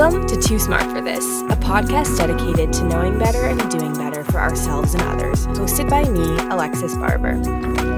Welcome to Too Smart for This, a podcast dedicated to knowing better and doing better for ourselves and others, hosted by me, Alexis Barber.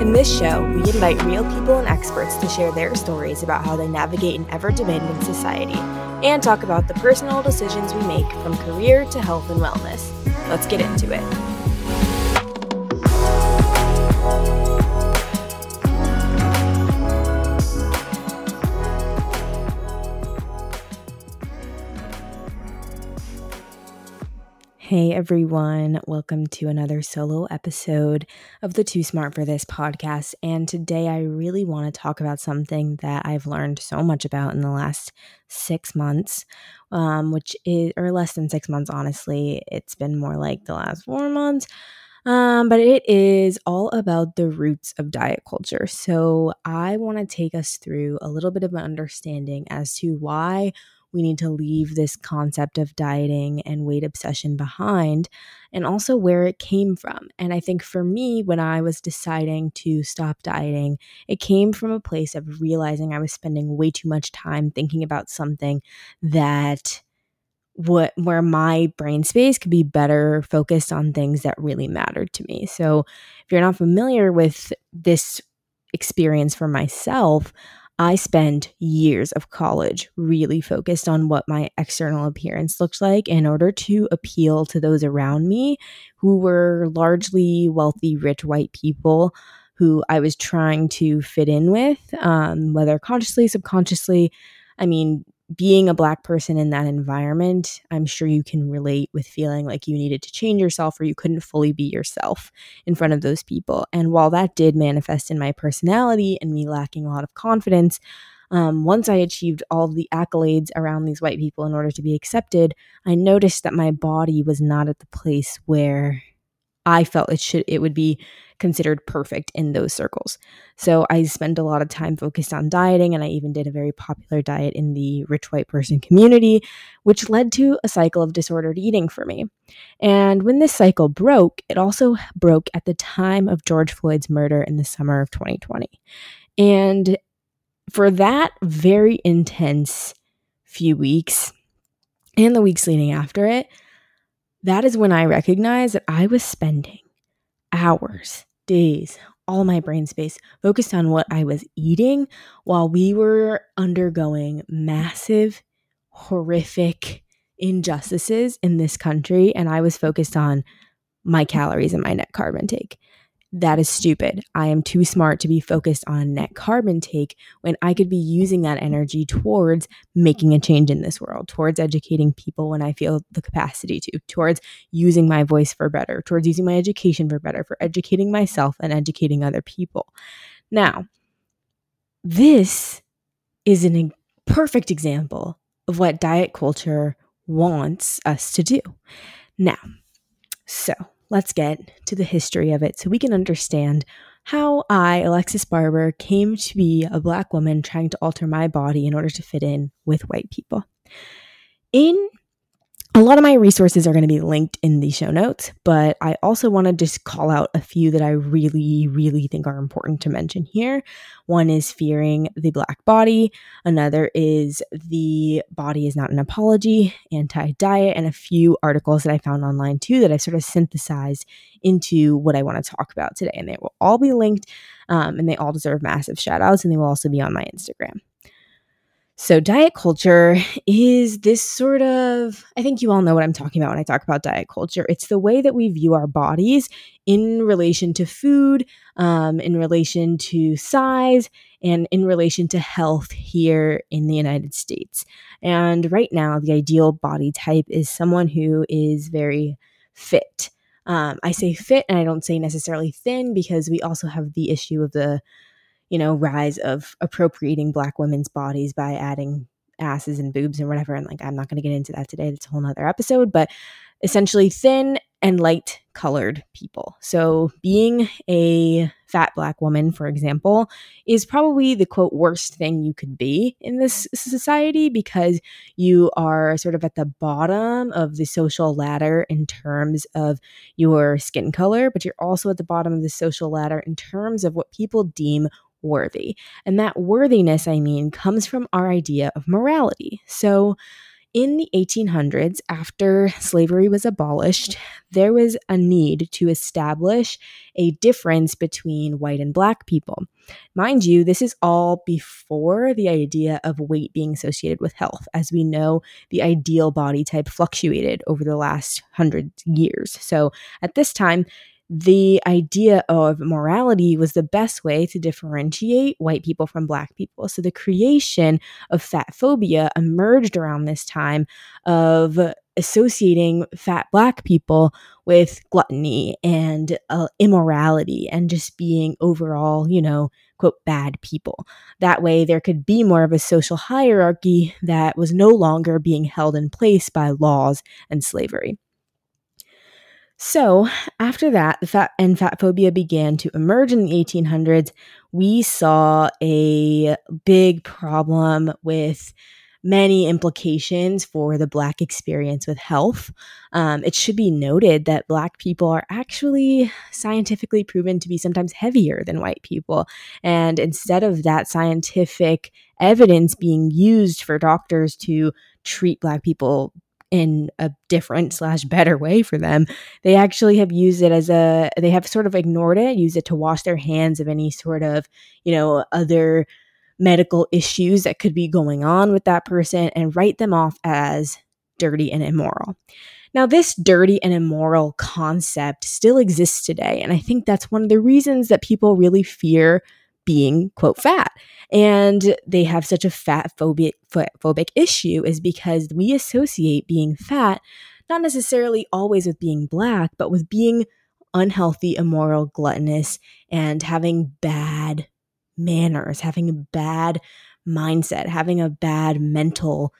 In this show, we invite real people and experts to share their stories about how they navigate an ever demanding society and talk about the personal decisions we make from career to health and wellness. Let's get into it. Hey everyone, welcome to another solo episode of the Too Smart for This podcast. And today I really want to talk about something that I've learned so much about in the last six months, um, which is, or less than six months, honestly. It's been more like the last four months. Um, but it is all about the roots of diet culture. So I want to take us through a little bit of an understanding as to why we need to leave this concept of dieting and weight obsession behind and also where it came from. And I think for me, when I was deciding to stop dieting, it came from a place of realizing I was spending way too much time thinking about something that what where my brain space could be better focused on things that really mattered to me. So, if you're not familiar with this experience for myself, I spent years of college really focused on what my external appearance looked like in order to appeal to those around me who were largely wealthy, rich white people who I was trying to fit in with, um, whether consciously, subconsciously. I mean, being a black person in that environment, I'm sure you can relate with feeling like you needed to change yourself or you couldn't fully be yourself in front of those people. And while that did manifest in my personality and me lacking a lot of confidence, um, once I achieved all the accolades around these white people in order to be accepted, I noticed that my body was not at the place where I felt it should it would be considered perfect in those circles. So I spent a lot of time focused on dieting and I even did a very popular diet in the rich white person community, which led to a cycle of disordered eating for me. And when this cycle broke, it also broke at the time of George Floyd's murder in the summer of 2020. And for that very intense few weeks and the weeks leading after it, that is when I recognized that I was spending hours days, all my brain space focused on what I was eating while we were undergoing massive, horrific injustices in this country. And I was focused on my calories and my net carb intake. That is stupid. I am too smart to be focused on net carb intake when I could be using that energy towards making a change in this world, towards educating people when I feel the capacity to, towards using my voice for better, towards using my education for better, for educating myself and educating other people. Now, this is a perfect example of what diet culture wants us to do. Now, so let's get to the history of it so we can understand how I, Alexis Barber, came to be a Black woman trying to alter my body in order to fit in with white people. In a lot of my resources are going to be linked in the show notes, but I also want to just call out a few that I really, really think are important to mention here. One is Fearing the Black Body, another is The Body is Not an Apology, Anti Diet, and a few articles that I found online too that I've sort of synthesized into what I want to talk about today. And they will all be linked um, and they all deserve massive shout outs, and they will also be on my Instagram. So, diet culture is this sort of, I think you all know what I'm talking about when I talk about diet culture. It's the way that we view our bodies in relation to food, um, in relation to size, and in relation to health here in the United States. And right now, the ideal body type is someone who is very fit. Um, I say fit and I don't say necessarily thin because we also have the issue of the you know, rise of appropriating black women's bodies by adding asses and boobs and whatever. And like, I'm not going to get into that today. That's a whole nother episode, but essentially thin and light colored people. So being a fat black woman, for example, is probably the quote worst thing you could be in this society because you are sort of at the bottom of the social ladder in terms of your skin color, but you're also at the bottom of the social ladder in terms of what people deem worthy. And that worthiness, I mean, comes from our idea of morality. So, in the 1800s, after slavery was abolished, there was a need to establish a difference between white and black people. Mind you, this is all before the idea of weight being associated with health. As we know, the ideal body type fluctuated over the last hundred years. So at this time, the idea of morality was the best way to differentiate white people from black people. So the creation of fat phobia emerged around this time of associating fat black people with gluttony and uh, immorality and just being overall, you know, quote, bad people. That way, there could be more of a social hierarchy that was no longer being held in place by laws and slavery. So, after that, the fat and fat phobia began to emerge in the 1800s. We saw a big problem with many implications for the Black experience with health. Um, it should be noted that Black people are actually scientifically proven to be sometimes heavier than white people. And instead of that scientific evidence being used for doctors to treat Black people in a different slash better way for them they actually have used it as a they have sort of ignored it used it to wash their hands of any sort of you know other medical issues that could be going on with that person and write them off as dirty and immoral now, this dirty and immoral concept still exists today. And I think that's one of the reasons that people really fear being quote fat. And they have such a fat phobic phobic issue is because we associate being fat not necessarily always with being black but with being unhealthy immoral gluttonous and having bad manners having a bad mindset having a bad mental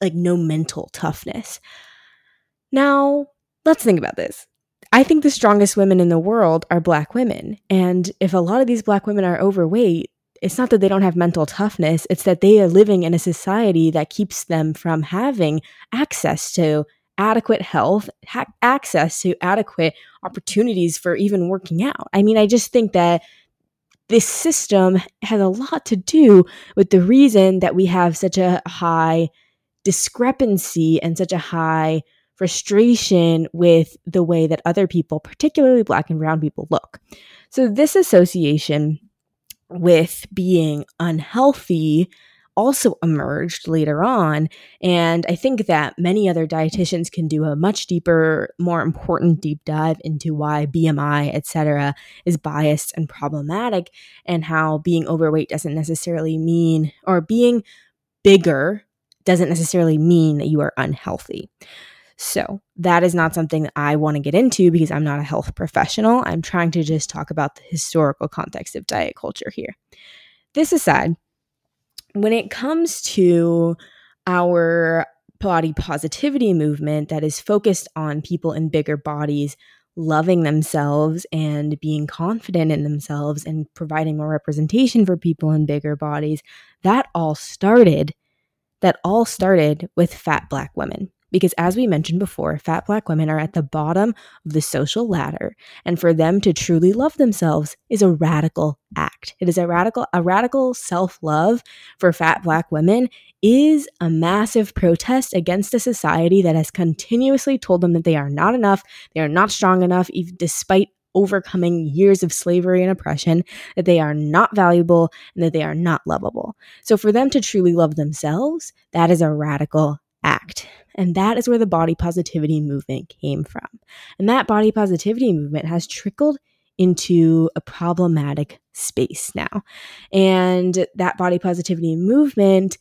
like no mental toughness. Now let's think about this I think the strongest women in the world are black women. And if a lot of these black women are overweight, it's not that they don't have mental toughness, it's that they are living in a society that keeps them from having access to adequate health, ha- access to adequate opportunities for even working out. I mean, I just think that this system has a lot to do with the reason that we have such a high discrepancy and such a high frustration with the way that other people, particularly black and brown people, look. So, this association with being unhealthy also emerged later on. And I think that many other dietitians can do a much deeper, more important deep dive into why BMI, etc., is biased and problematic, and how being overweight doesn't necessarily mean, or being bigger doesn't necessarily mean that you are unhealthy. So, that is not something that I want to get into because I'm not a health professional. I'm trying to just talk about the historical context of diet culture here. This aside, when it comes to our body positivity movement that is focused on people in bigger bodies loving themselves and being confident in themselves and providing more representation for people in bigger bodies, that all started that all started with fat black women. Because as we mentioned before, fat black women are at the bottom of the social ladder, and for them to truly love themselves is a radical act. It is a radical a radical self-love for fat black women is a massive protest against a society that has continuously told them that they are not enough, they are not strong enough despite overcoming years of slavery and oppression, that they are not valuable and that they are not lovable. So for them to truly love themselves, that is a radical act. And that is where the body positivity movement came from. And that body positivity movement has trickled into a problematic space now. And that body positivity movement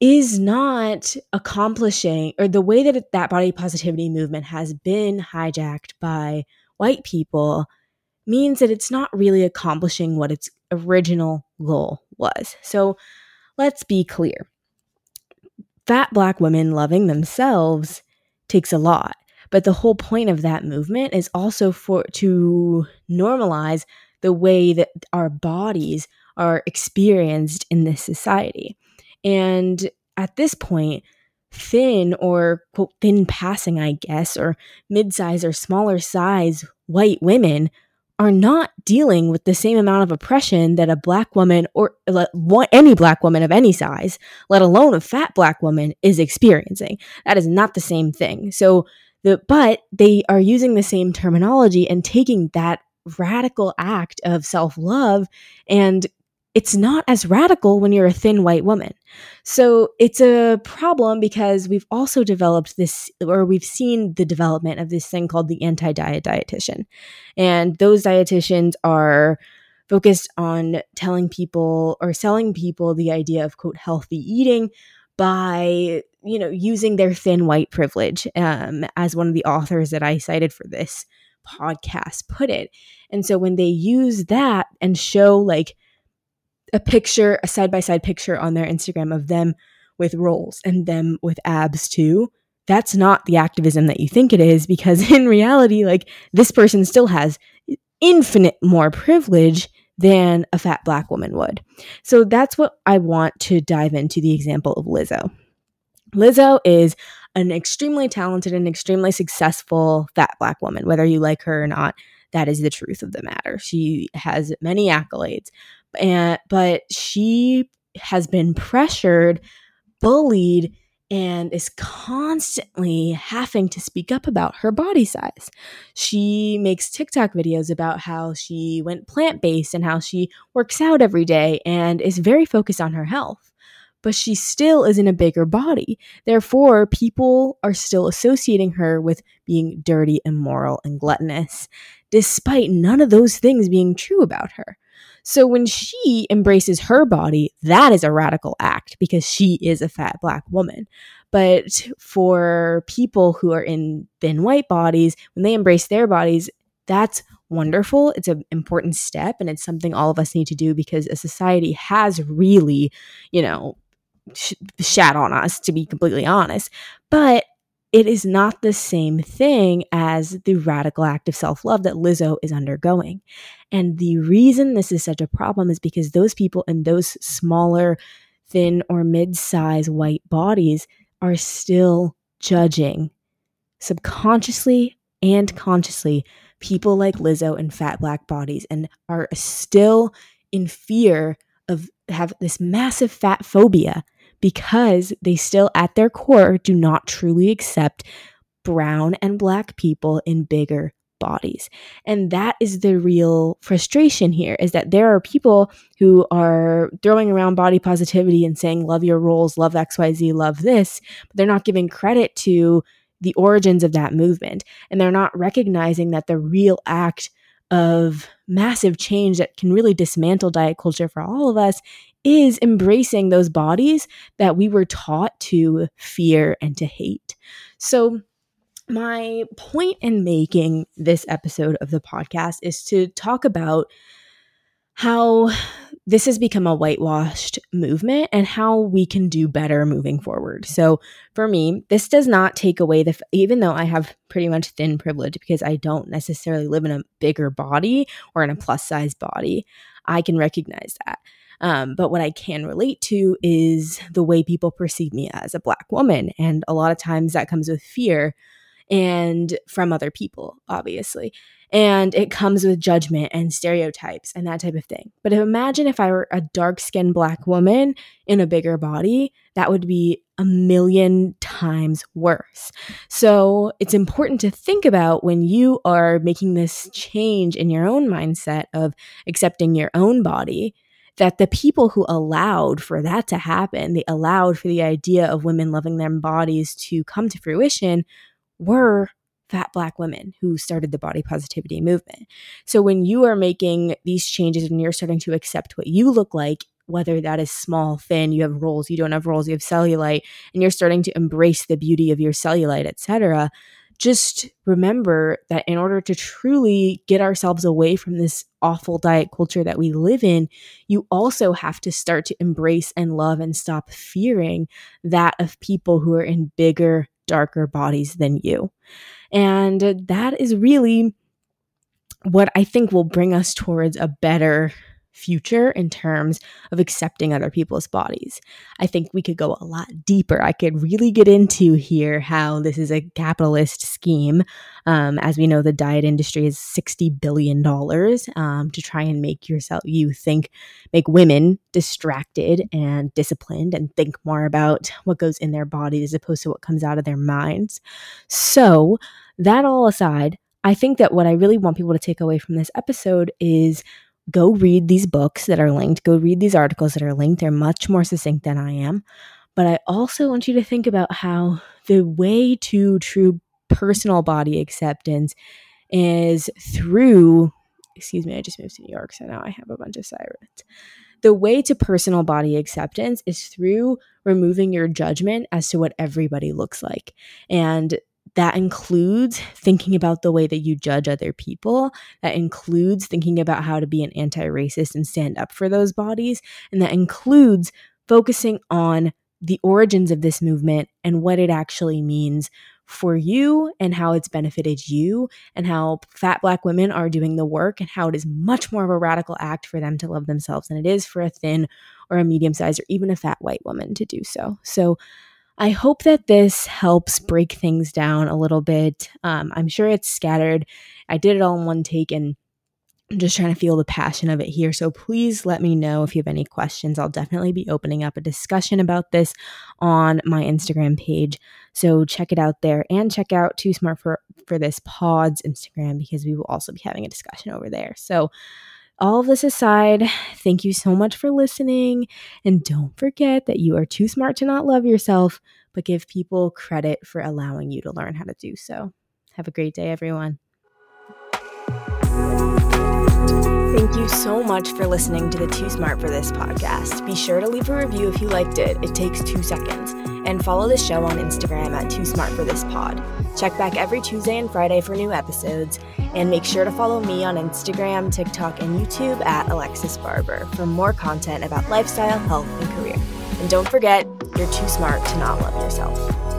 is not accomplishing, or the way that that body positivity movement has been hijacked by white people means that it's not really accomplishing what its original goal was. So let's be clear fat black women loving themselves takes a lot. But the whole point of that movement is also for to normalize the way that our bodies are experienced in this society. And at this point, thin or quote thin passing, I guess, or mid-size or smaller size white women are not dealing with the same amount of oppression that a black woman or any black woman of any size, let alone a fat black woman, is experiencing. That is not the same thing. So, the, but they are using the same terminology and taking that radical act of self love and it's not as radical when you're a thin white woman. So it's a problem because we've also developed this, or we've seen the development of this thing called the anti diet dietitian. And those dietitians are focused on telling people or selling people the idea of quote healthy eating by you know using their thin white privilege um, as one of the authors that i cited for this podcast put it and so when they use that and show like a picture, a side by side picture on their Instagram of them with rolls and them with abs too, that's not the activism that you think it is because in reality, like this person still has infinite more privilege than a fat black woman would. So that's what I want to dive into the example of Lizzo. Lizzo is an extremely talented and extremely successful fat black woman, whether you like her or not. That is the truth of the matter. She has many accolades, and but she has been pressured, bullied, and is constantly having to speak up about her body size. She makes TikTok videos about how she went plant based and how she works out every day and is very focused on her health. But she still is in a bigger body. Therefore, people are still associating her with being dirty, immoral, and gluttonous, despite none of those things being true about her. So when she embraces her body, that is a radical act because she is a fat black woman. But for people who are in thin white bodies, when they embrace their bodies, that's wonderful. It's an important step and it's something all of us need to do because a society has really, you know, sh- shat on us, to be completely honest. But it is not the same thing as the radical act of self love that Lizzo is undergoing. And the reason this is such a problem is because those people in those smaller, thin, or mid size white bodies are still judging subconsciously and consciously people like Lizzo in fat black bodies and are still in fear of have this massive fat phobia because they still, at their core, do not truly accept brown and black people in bigger bodies. And that is the real frustration here is that there are people who are throwing around body positivity and saying, love your rolls, love XYZ, love this, but they're not giving credit to the origins of that movement. And they're not recognizing that the real act of massive change that can really dismantle diet culture for all of us is embracing those bodies that we were taught to fear and to hate. So, my point in making this episode of the podcast is to talk about how this has become a whitewashed movement and how we can do better moving forward. So, for me, this does not take away the, even though I have pretty much thin privilege because I don't necessarily live in a bigger body or in a plus size body, I can recognize that. Um, but what I can relate to is the way people perceive me as a Black woman. And a lot of times that comes with fear and from other people, obviously. And it comes with judgment and stereotypes and that type of thing. But imagine if I were a dark skinned Black woman in a bigger body, that would be a million times worse. So it's important to think about when you are making this change in your own mindset of accepting your own body that the people who allowed for that to happen, they allowed for the idea of women loving their bodies to come to fruition, were fat black women who started the body positivity movement. So when you are making these changes and you're starting to accept what you look like, whether that is small, thin, you have rolls, you don't have rolls, you have cellulite, and you're starting to embrace the beauty of your cellulite, etc just remember that in order to truly get ourselves away from this awful diet culture that we live in, you also have to start to embrace and love and stop fearing that of people who are in bigger, darker bodies than you. And that is really what I think will bring us towards a better future in terms of accepting other people's bodies. I think we could go a lot deeper. I could really get into here how this is a capitalist scheme. Um, as we know, the diet industry is $60 billion um, to try and make yourself, you think, make women distracted and disciplined and think more about what goes in their bodies as opposed to what comes out of their minds. So, that all aside, I think that what I really want people to take away from this episode is go read these books that are linked, go read these articles that are linked. They're much more succinct than I am. But I also want you to think about how the way to true personal body acceptance is through, excuse me, I just moved to New York, so now I have a bunch of sirens. The way to personal body acceptance is through removing your judgment as to what everybody looks like. And that includes thinking about the way that you judge other people. That includes thinking about how to be an anti racist and stand up for those bodies. And that includes focusing on the origins of this movement and what it actually means for you and how it's benefited you and how fat black women are doing the work and how it is much more of a radical act for them to love themselves than it is for a thin or a medium sized or even a fat white woman to do so. So I hope that this helps break things down a little bit. Um, I'm sure it's scattered. I did it all in one take and I'm just trying to feel the passion of it here. So please let me know if you have any questions. I'll definitely be opening up a discussion about this on my Instagram page. So check it out there and check out Too Smart for, for This Pod's Instagram because we will also be having a discussion over there. So all of this aside, thank you so much for listening. And don't forget that you are too smart to not love yourself, but give people credit for allowing you to learn how to do so. Have a great day, everyone. Thank you so much for listening to the Too Smart for This podcast. Be sure to leave a review if you liked it. It takes two seconds. And follow the show on Instagram at Too Smart for This Pod. Check back every Tuesday and Friday for new episodes. And make sure to follow me on Instagram, TikTok, and YouTube at Alexis Barber for more content about lifestyle, health, and career. And don't forget, you're too smart to not love yourself.